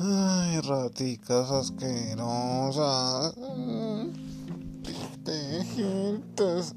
Ay, raticas asquerosas. Tejitas